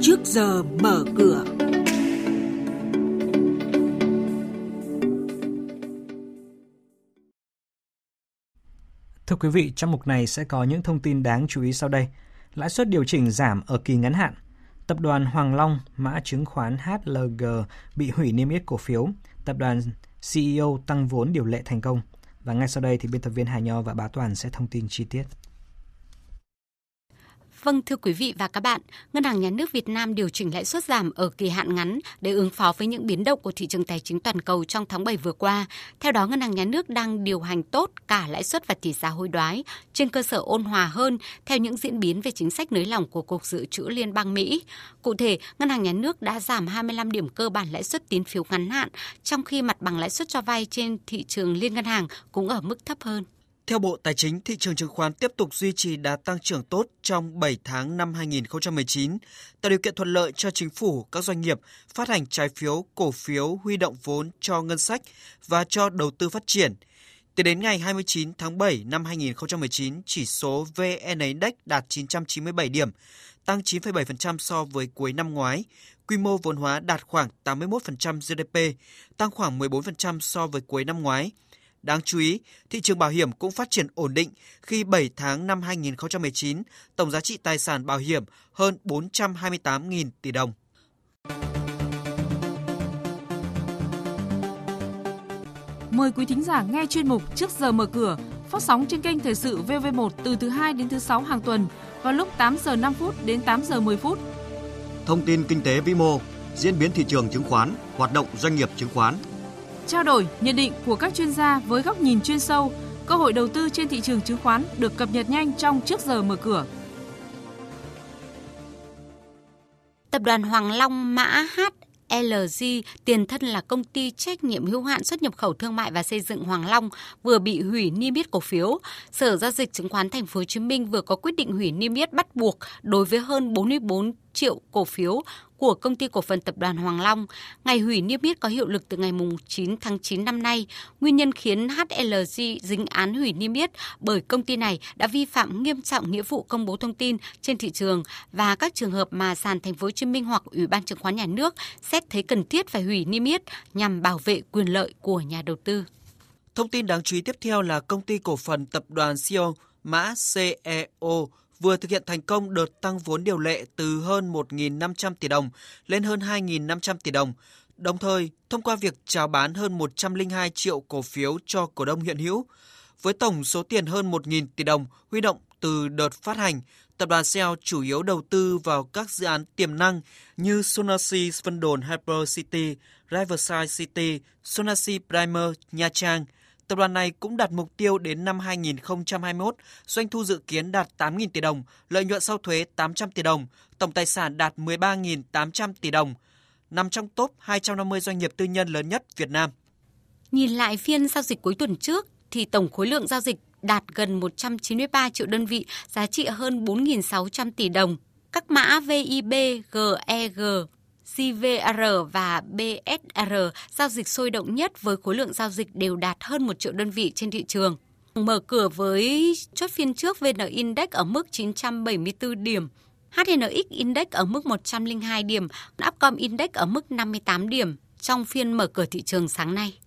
trước giờ mở cửa. Thưa quý vị, trong mục này sẽ có những thông tin đáng chú ý sau đây. Lãi suất điều chỉnh giảm ở kỳ ngắn hạn. Tập đoàn Hoàng Long, mã chứng khoán HLG bị hủy niêm yết cổ phiếu. Tập đoàn CEO tăng vốn điều lệ thành công. Và ngay sau đây thì biên tập viên Hà Nho và Bá Toàn sẽ thông tin chi tiết. Vâng thưa quý vị và các bạn, Ngân hàng Nhà nước Việt Nam điều chỉnh lãi suất giảm ở kỳ hạn ngắn để ứng phó với những biến động của thị trường tài chính toàn cầu trong tháng 7 vừa qua. Theo đó, Ngân hàng Nhà nước đang điều hành tốt cả lãi suất và tỷ giá hối đoái trên cơ sở ôn hòa hơn theo những diễn biến về chính sách nới lỏng của Cục Dự trữ Liên bang Mỹ. Cụ thể, Ngân hàng Nhà nước đã giảm 25 điểm cơ bản lãi suất tín phiếu ngắn hạn, trong khi mặt bằng lãi suất cho vay trên thị trường liên ngân hàng cũng ở mức thấp hơn. Theo Bộ Tài chính, thị trường chứng khoán tiếp tục duy trì đà tăng trưởng tốt trong 7 tháng năm 2019, tạo điều kiện thuận lợi cho chính phủ, các doanh nghiệp phát hành trái phiếu, cổ phiếu, huy động vốn cho ngân sách và cho đầu tư phát triển. Tính đến ngày 29 tháng 7 năm 2019, chỉ số VN Index đạt 997 điểm, tăng 9,7% so với cuối năm ngoái. Quy mô vốn hóa đạt khoảng 81% GDP, tăng khoảng 14% so với cuối năm ngoái – Đáng chú ý, thị trường bảo hiểm cũng phát triển ổn định khi 7 tháng năm 2019, tổng giá trị tài sản bảo hiểm hơn 428.000 tỷ đồng. Mời quý thính giả nghe chuyên mục Trước giờ mở cửa, phát sóng trên kênh Thời sự VV1 từ thứ 2 đến thứ 6 hàng tuần vào lúc 8 giờ 5 phút đến 8 giờ 10 phút. Thông tin kinh tế vĩ mô, diễn biến thị trường chứng khoán, hoạt động doanh nghiệp chứng khoán, trao đổi, nhận định của các chuyên gia với góc nhìn chuyên sâu, cơ hội đầu tư trên thị trường chứng khoán được cập nhật nhanh trong trước giờ mở cửa. Tập đoàn Hoàng Long mã HLG, tiền thân là công ty trách nhiệm hữu hạn xuất nhập khẩu thương mại và xây dựng Hoàng Long vừa bị hủy niêm yết cổ phiếu. Sở giao dịch chứng khoán Thành phố Hồ Chí Minh vừa có quyết định hủy niêm yết bắt buộc đối với hơn 44 triệu cổ phiếu của công ty cổ phần tập đoàn Hoàng Long. Ngày hủy niêm yết có hiệu lực từ ngày 9 tháng 9 năm nay. Nguyên nhân khiến HLG dính án hủy niêm yết bởi công ty này đã vi phạm nghiêm trọng nghĩa vụ công bố thông tin trên thị trường và các trường hợp mà sàn Thành phố Hồ Chí Minh hoặc Ủy ban chứng khoán nhà nước xét thấy cần thiết phải hủy niêm yết nhằm bảo vệ quyền lợi của nhà đầu tư. Thông tin đáng chú ý tiếp theo là công ty cổ phần tập đoàn CEO mã CEO vừa thực hiện thành công đợt tăng vốn điều lệ từ hơn 1.500 tỷ đồng lên hơn 2.500 tỷ đồng, đồng thời thông qua việc chào bán hơn 102 triệu cổ phiếu cho cổ đông hiện hữu. Với tổng số tiền hơn 1.000 tỷ đồng huy động từ đợt phát hành, tập đoàn Shell chủ yếu đầu tư vào các dự án tiềm năng như Sonasi Vân Đồn Hyper City, Riverside City, Sonasi Primer Nha Trang – Tập đoàn này cũng đặt mục tiêu đến năm 2021, doanh thu dự kiến đạt 8.000 tỷ đồng, lợi nhuận sau thuế 800 tỷ đồng, tổng tài sản đạt 13.800 tỷ đồng, nằm trong top 250 doanh nghiệp tư nhân lớn nhất Việt Nam. Nhìn lại phiên giao dịch cuối tuần trước thì tổng khối lượng giao dịch đạt gần 193 triệu đơn vị, giá trị hơn 4.600 tỷ đồng. Các mã VIB, GEG, CVR và BSR giao dịch sôi động nhất với khối lượng giao dịch đều đạt hơn 1 triệu đơn vị trên thị trường. Mở cửa với chốt phiên trước VN Index ở mức 974 điểm, HNX Index ở mức 102 điểm, Upcom Index ở mức 58 điểm trong phiên mở cửa thị trường sáng nay.